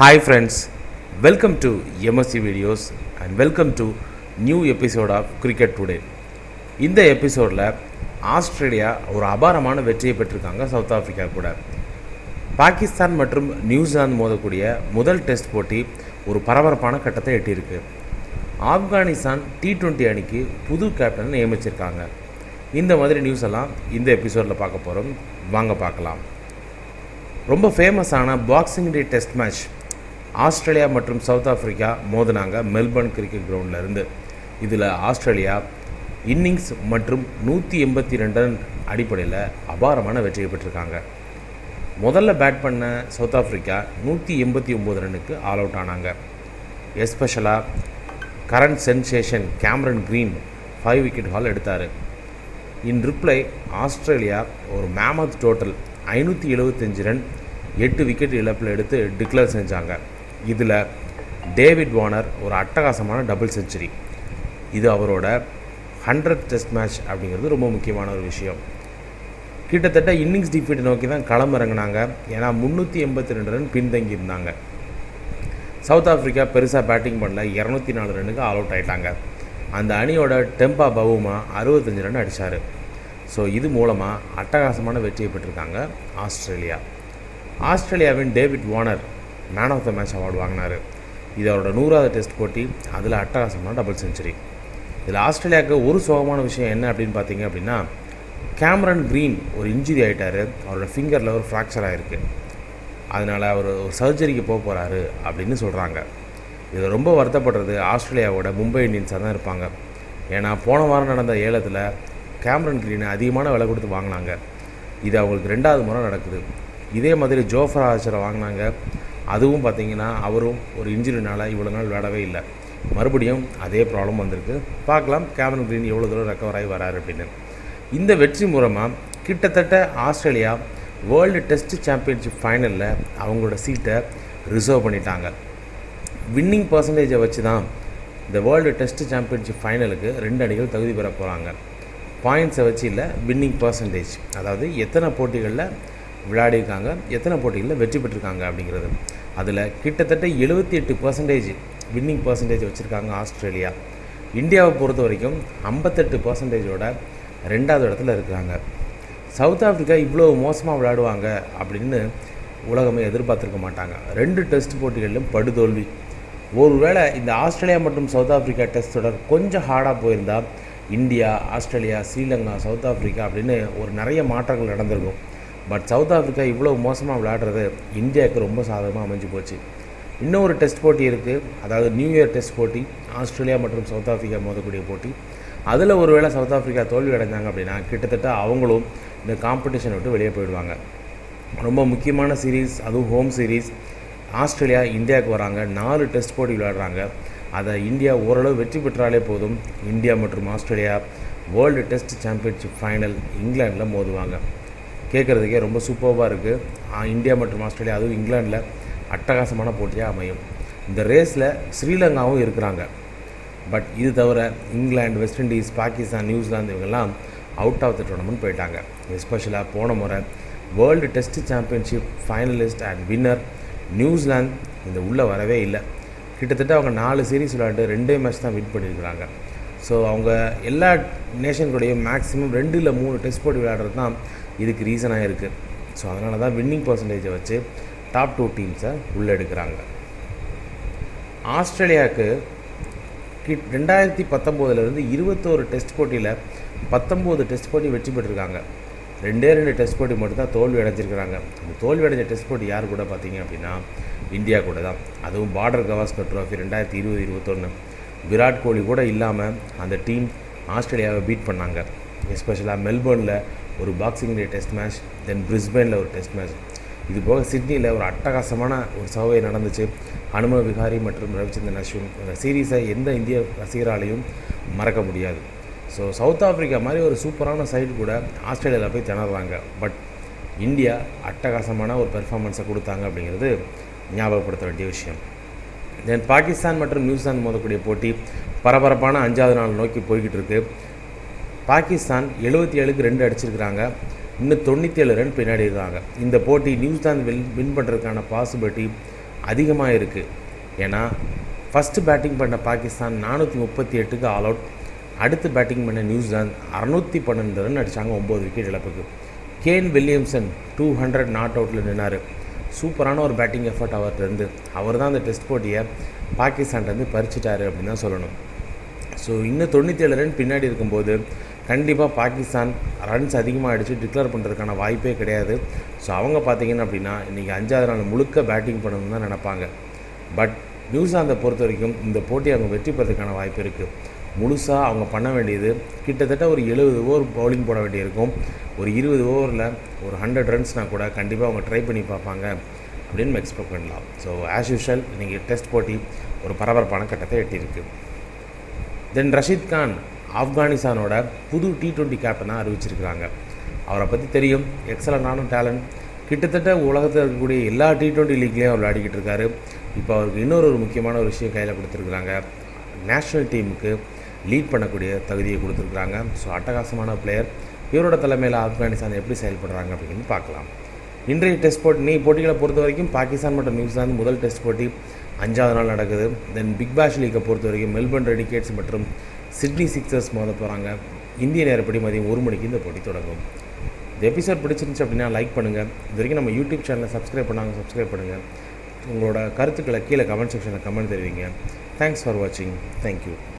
Hi friends welcome to MSC videos and welcome to new episode of cricket today இந்த எபிசோடில் Australia ஒரு அபாரமான வெற்றியை பெற்றிருக்காங்க சவுத் ஆஃப்ரிக்கா கூட. பாகிஸ்தான் மற்றும் நியூசிலாந்து மோதக்கூடிய முதல் டெஸ்ட் போட்டி ஒரு பரபரப்பான கட்டத்தை எட்டியிருக்கு. ஆப்கானிஸ்தான் டி டுவெண்ட்டி அணிக்கு புது கேப்டன் நியமிச்சிருக்காங்க. இந்த மாதிரி நியூஸ் எல்லாம் இந்த எபிசோடில் பார்க்க போகிறோம் வாங்க பார்க்கலாம். ரொம்ப ஃபேமஸான boxing day test match Australia மற்றும் சவுத் ஆஃப்ரிக்கா மோதினாங்க மெல்பர்ன் கிரிக்கெட் கிரவுண்டில் இருந்து இதில் ஆஸ்திரேலியா இன்னிங்ஸ் மற்றும் நூற்றி எண்பத்தி ரெண்டு ரன் அடிப்படையில் அபாரமான வெற்றியை பெற்றிருக்காங்க. முதல்ல பேட் பண்ண சவுத் ஆஃப்ரிக்கா நூற்றி எண்பத்தி ஒம்பது ரன்னுக்கு ஆல் அவுட் ஆனாங்க. எஸ்பெஷலாக current sensation Cameron Green five wicket haul எடுத்தார். இன் ரிப்ளை ஆஸ்திரேலியா ஒரு மேமத் டோட்டல் ஐநூற்றி எழுபத்தஞ்சு ரன் எட்டு விக்கெட் இழப்பில் எடுத்து டிக்ளேர் செஞ்சாங்க. இதில் டேவிட் வார்னர் ஒரு அட்டகாசமான டபுள் செஞ்சுரி. இது அவரோட ஹண்ட்ரட் டெஸ்ட் மேட்ச் அப்படிங்கிறது ரொம்ப முக்கியமான ஒரு விஷயம். கிட்டத்தட்ட இன்னிங்ஸ் டிஃபீட் நோக்கி தான் களம் இறங்கினாங்க. ஏன்னா முந்நூற்றி எண்பத்தி ரெண்டு ரன் பின்தங்கி இருந்தாங்க. சவுத் ஆஃப்ரிக்கா பெருசாக பேட்டிங் பண்ணல. இரநூத்தி நாலு ரன்னுக்கு ஆல் அவுட் ஆயிட்டாங்க. அந்த அணியோட டெம்பா பவுமா அறுபத்தஞ்சு ரன் அடித்தார் ஸோ இது மூலமாக அட்டகாசமான வெற்றியை பெற்றிருக்காங்க ஆஸ்திரேலியா. ஆஸ்திரேலியாவின் David Warner man of the match award வாங்கினார். இது அவரோட நூறாவது டெஸ்ட் போட்டி. அதில் அட்டகாசமான டபுள் செஞ்சுரி இதில் ஆஸ்திரேலியாவுக்கு ஒரு சோகமான விஷயம் என்ன அப்படின்னு பார்த்தீங்க அப்படின்னா கேமரன் க்ரீன் ஒரு இன்ஜுரி ஆகிட்டார் அவரோட ஃபிங்கரில் ஒரு ஃப்ராக்சர் ஆகிருக்கு அதனால் அவர் ஒரு சர்ஜரிக்கு போக போகிறாரு அப்படின்னு சொல்கிறாங்க இது ரொம்ப வருத்தப்படுறது ஆஸ்திரேலியாவோட மும்பை இந்தியன்ஸாக தான் இருப்பாங்க. ஏன்னா போன வாரம் நடந்த ஏலத்தில் கேமரன் க்ரீனை அதிகமான விலை கொடுத்து வாங்கினாங்க. இது அவங்களுக்கு ரெண்டாவது முறை நடக்குது. இதே மாதிரி ஜோஃபர் ஆச்சரை வாங்கினாங்க. அதுவும் பார்த்தீங்கன்னா அவரும் ஒரு இன்ஜுரினால் இவ்வளோ நாள் விளையாடவே இல்லை. மறுபடியும் அதே ப்ராப்ளம் வந்திருக்கு. பார்க்கலாம் கேமரன் க்ரீன் எவ்வளோ தூரம் ரெக்கவர் ஆகி வராரு அப்படின்னு. இந்த வெற்றி மூலமாக கிட்டத்தட்ட ஆஸ்திரேலியா வேர்ல்டு டெஸ்ட் சாம்பியன்ஷிப் ஃபைனலில் அவங்களோட சீட்டை ரிசர்வ் பண்ணிட்டாங்க. வின்னிங் பர்சன்டேஜை வச்சு தான் இந்த வேர்ல்டு டெஸ்ட் சாம்பியன்ஷிப் ஃபைனலுக்கு ரெண்டு அணிகள் தகுதி பெற போகிறாங்க பாயிண்ட்ஸை வச்சு இல்லை வின்னிங் பர்சன்டேஜ் அதாவது எத்தனை போட்டிகளில் விளையாடிருக்காங்க. எத்தனை போட்டிகளில் வெற்றி பெற்றிருக்காங்க அப்படிங்கிறது. அதில் கிட்டத்தட்ட எழுபத்தி எட்டு பர்சன்டேஜ் வின்னிங் பர்சன்டேஜ் வச்சுருக்காங்க ஆஸ்திரேலியா. இந்தியாவை பொறுத்த வரைக்கும் ஐம்பத்தெட்டு பர்சன்டேஜோட ரெண்டாவது இடத்துல இருக்கிறாங்க சவுத் ஆஃப்ரிக்கா இவ்வளோ மோசமாக விளையாடுவாங்க அப்படின்னு உலகமே எதிர்பார்த்துருக்க மாட்டாங்க. ரெண்டு டெஸ்ட் போட்டிகளிலும் படுதோல்வி. ஒருவேளை இந்த ஆஸ்திரேலியா மற்றும் சவுத் ஆஃப்ரிக்கா டெஸ்ட் தொடர் கொஞ்சம் ஹார்டாக போயிருந்தால் India Australia Sri Lanka South Africa அப்படின்னு ஒரு நிறைய மாற்றங்கள் நடந்திருக்கும். பட் சவுத் ஆஃப்ரிக்கா இவ்வளோ மோசமாக விளையாடுறது இந்தியாவுக்கு ரொம்ப சாதகமாக அமைஞ்சு போச்சு. இன்னொரு டெஸ்ட் போட்டி இருக்குது அதாவது நியூ இயர் டெஸ்ட் போட்டி ஆஸ்திரேலியா மற்றும் சவுத் ஆஃப்ரிக்கா மோதக்கூடிய போட்டி. அதில் ஒருவேளை சவுத் ஆஃப்ரிக்கா தோல்வி அடைஞ்சாங்க அப்படின்னா கிட்டத்தட்ட அவங்களும் இந்த காம்படிஷன் விட்டு வெளியே போயிடுவாங்க. ரொம்ப முக்கியமான சீரீஸ் அதுவும் ஹோம் சீரீஸ் ஆஸ்திரேலியா இந்தியாவுக்கு வராங்க. நாலு டெஸ்ட் போட்டி விளையாடுறாங்க. அதை இந்தியா ஓரளவு வெற்றி பெற்றாலே போதும். இந்தியா மற்றும் Australia World Test Championship final இங்கிலாண்டில் மோதுவாங்க. கேட்குறதுக்கே ரொம்ப சூப்பராக இருக்குது இந்தியா மற்றும் ஆஸ்திரேலியா அதுவும் இங்கிலாண்டில் அட்டகாசமான போட்டியாக அமையும். இந்த ரேஸில் ஸ்ரீலங்காவும் இருக்கிறாங்க. பட் இது தவிர England West Indies Pakistan New Zealand இவங்கெல்லாம் அவுட் ஆஃப் த டோர்னமெண்ட் போயிட்டாங்க. எஸ்பெஷலாக போன முறை world test championship finalist and winner New Zealand இந்த உள்ளே வரவே இல்லை. கிட்டத்தட்ட அவங்க நாலு சீரீஸ் விளையாண்டு ரெண்டே மேட்ச் தான் வின் பண்ணியிருக்கிறாங்க. ஸோ அவங்க எல்லா நேஷன்களுடையும் மேக்ஸிமம் ரெண்டு இல்லை மூணு டெஸ்ட் போட்டி விளையாடுறது தான் இதுக்கு ரீசனாக இருக்குது ஸோ அதனால தான் வின்னிங் பர்சன்டேஜை வச்சு டாப் டூ டீம்ஸை உள்ளே எடுக்கிறாங்க ஆஸ்திரேலியாவுக்கு கிட் ரெண்டாயிரத்தி பத்தொம்போதுலேருந்து இருபத்தோரு டெஸ்ட் போட்டியில் பத்தொம்போது டெஸ்ட் போட்டி வெற்றி பெற்றிருக்காங்க. ரெண்டே ரெண்டு டெஸ்ட் போட்டி மட்டும் தான் தோல்வி அடைஞ்சிருக்கிறாங்க. அந்த தோல்வி அடைஞ்ச டெஸ்ட் போட்டி யார் கூட பார்த்தீங்க அப்படின்னா இந்தியா கூட தான். அதுவும் பார்டர் கவாஸ்கர் ட்ராஃபி ரெண்டாயிரத்தி இருபது இருபத்தொன்று விராட் கோலி கூட இல்லாமல் அந்த டீம் ஆஸ்திரேலியாவை பீட் பண்ணாங்க. எஸ்பெஷலாக மெல்பர்னில் ஒரு boxing day test match then பிரிஸ்பெயினில் ஒரு டெஸ்ட் மேட்ச் இது போக சிட்னியில் ஒரு அட்டகாசமான ஒரு சர்வே நடந்துச்சு. ஹனும விகாரி மற்றும் ரவிச்சந்திரன் அஸ்வின். இந்த சீரீஸை எந்த இந்திய ரசிகராலையும் மறக்க முடியாது. ஸோ சவுத் ஆஃப்ரிக்கா மாதிரி ஒரு சூப்பரான சைடு கூட ஆஸ்திரேலியாவில் போய் திணறாங்க. பட் இந்தியா அட்டகாசமான ஒரு பெர்ஃபார்மன்ஸை கொடுத்தாங்க அப்படிங்கிறது ஞாபகப்படுத்த வேண்டிய விஷயம். தென் பாகிஸ்தான் மற்றும் நியூசிலாந்து மோதக்கூடிய போட்டி பரபரப்பான அஞ்சாவது நாள் நோக்கி போய்கிட்டு இருக்கு பாகிஸ்தான் எழுபத்தி ஏழுக்கு ரெண்டு அடிச்சிருக்கிறாங்க. இன்னும் தொண்ணூற்றி ஏழு ரன் பின்னாடி இருக்காங்க. இந்த போட்டி நியூசிலாந்து வின் வின் பண்ணுறதுக்கான பாசிபிலிட்டி அதிகமாக இருக்குது ஏன்னா ஃபஸ்ட்டு பேட்டிங் பண்ண பாகிஸ்தான் நானூற்றி முப்பத்தி எட்டுக்கு ஆல் அவுட் அடுத்து பேட்டிங் பண்ண நியூசிலாந்து அறநூற்றி பன்னெண்டு ரன் அடித்தாங்க ஒம்பது விக்கெட் இழப்புக்கு. Kane Williamson two hundred not அவுட்டில் நின்னார். சூப்பரான ஒரு பேட்டிங் எஃபர்ட் அவர்கிட்டருந்து. அவர் தான் அந்த டெஸ்ட் போட்டியை பாகிஸ்தான்லேருந்து பறிச்சிட்டாரு அப்படின்னு தான் சொல்லணும். ஸோ இன்னும் தொண்ணூற்றி ஏழு ரன் பின்னாடி இருக்கும்போது கண்டிப்பாக பாகிஸ்தான் ரன்ஸ் அதிகமாக அடித்து டிக்ளேர் பண்ணுறதுக்கான வாய்ப்பே கிடையாது. ஸோ அவங்க பார்த்தீங்கன்னா அப்படின்னா இன்றைக்கி அஞ்சாவது நாள் முழுக்க பேட்டிங் பண்ணணும்னு தான் நினப்பாங்க. பட் நியூசிலாந்தை பொறுத்த வரைக்கும் இந்த போட்டி அவங்க வெற்றி பெறதுக்கான வாய்ப்பு இருக்குது முழுசாக அவங்க பண்ண வேண்டியது கிட்டத்தட்ட ஒரு எழுபது ஓவர் பவுலிங் போட வேண்டியிருக்கும். ஒரு இருபது ஓவரில் ஒரு ஹண்ட்ரட் ரன்ஸ்னால் கூட கண்டிப்பாக அவங்க ட்ரை பண்ணி பார்ப்பாங்க அப்படின்னு எக்ஸ்பெக்ட் பண்ணலாம். ஸோ ஆஸ் யூஷுவல் இன்றைக்கி டெஸ்ட் போட்டி ஒரு பரபரப்பான கட்டத்தை எட்டியிருக்கு. தென் ரஷீத் கான் ஆப்கானிஸ்தானோட புது டி டுவெண்ட்டி கேப்டனாக அறிவிச்சிருக்கிறாங்க. அவரை பற்றி தெரியும். எக்ஸலண்டான டேலண்ட் கிட்டத்தட்ட உலகத்தில் இருக்கக்கூடிய எல்லா டி ட்வெண்ட்டி லீக்லேயும் அவர் விளையாடிக்கிட்டு இருக்காரு. இப்போ அவருக்கு இன்னொரு ஒரு முக்கியமான ஒரு விஷயம் கையில் கொடுத்துருக்குறாங்க. நேஷ்னல் டீமுக்கு லீட் பண்ணக்கூடிய தகுதியை கொடுத்துருக்குறாங்க. ஸோ அட்டகாசமான பிளேயர் இவரோட தலைமையில் ஆப்கானிஸ்தான் எப்படி செயல்படுறாங்க அப்படின்னு பார்க்கலாம். இன்றைய டெஸ்ட் போட்டி நீ போட்டிகளை பொறுத்த வரைக்கும் பாகிஸ்தான் மற்றும் நியூசிலாந்து முதல் டெஸ்ட் போட்டி அஞ்சாவது நாள் நடக்குது. தென் பிக் பேஷ் லீக்கை பொறுத்த வரைக்கும் மெல்பர்ன் ரெடிகேட்ஸ் மற்றும் சிட்னி சிக்ஸர்ஸ் மோத போகிறாங்க இந்திய நேரப்படி மதியம் ஒரு மணிக்கு இந்த போட்டி தொடங்கும். இந்த எபிசோட் பிடிச்சிருந்துச்சு அப்படின்னா லைக் பண்ணுங்கள் இது வரைக்கும் நம்ம யூடியூப் சேனலை சப்ஸ்கிரைப் பண்ணாங்க சப்ஸ்கிரைப் பண்ணுங்கள் உங்களோட கருத்துக்களை கீழே கமெண்ட் செக்ஷனில் கமெண்ட் தெரிவிங்க. தேங்க்ஸ் ஃபார் வாட்சிங் தேங்க்யூ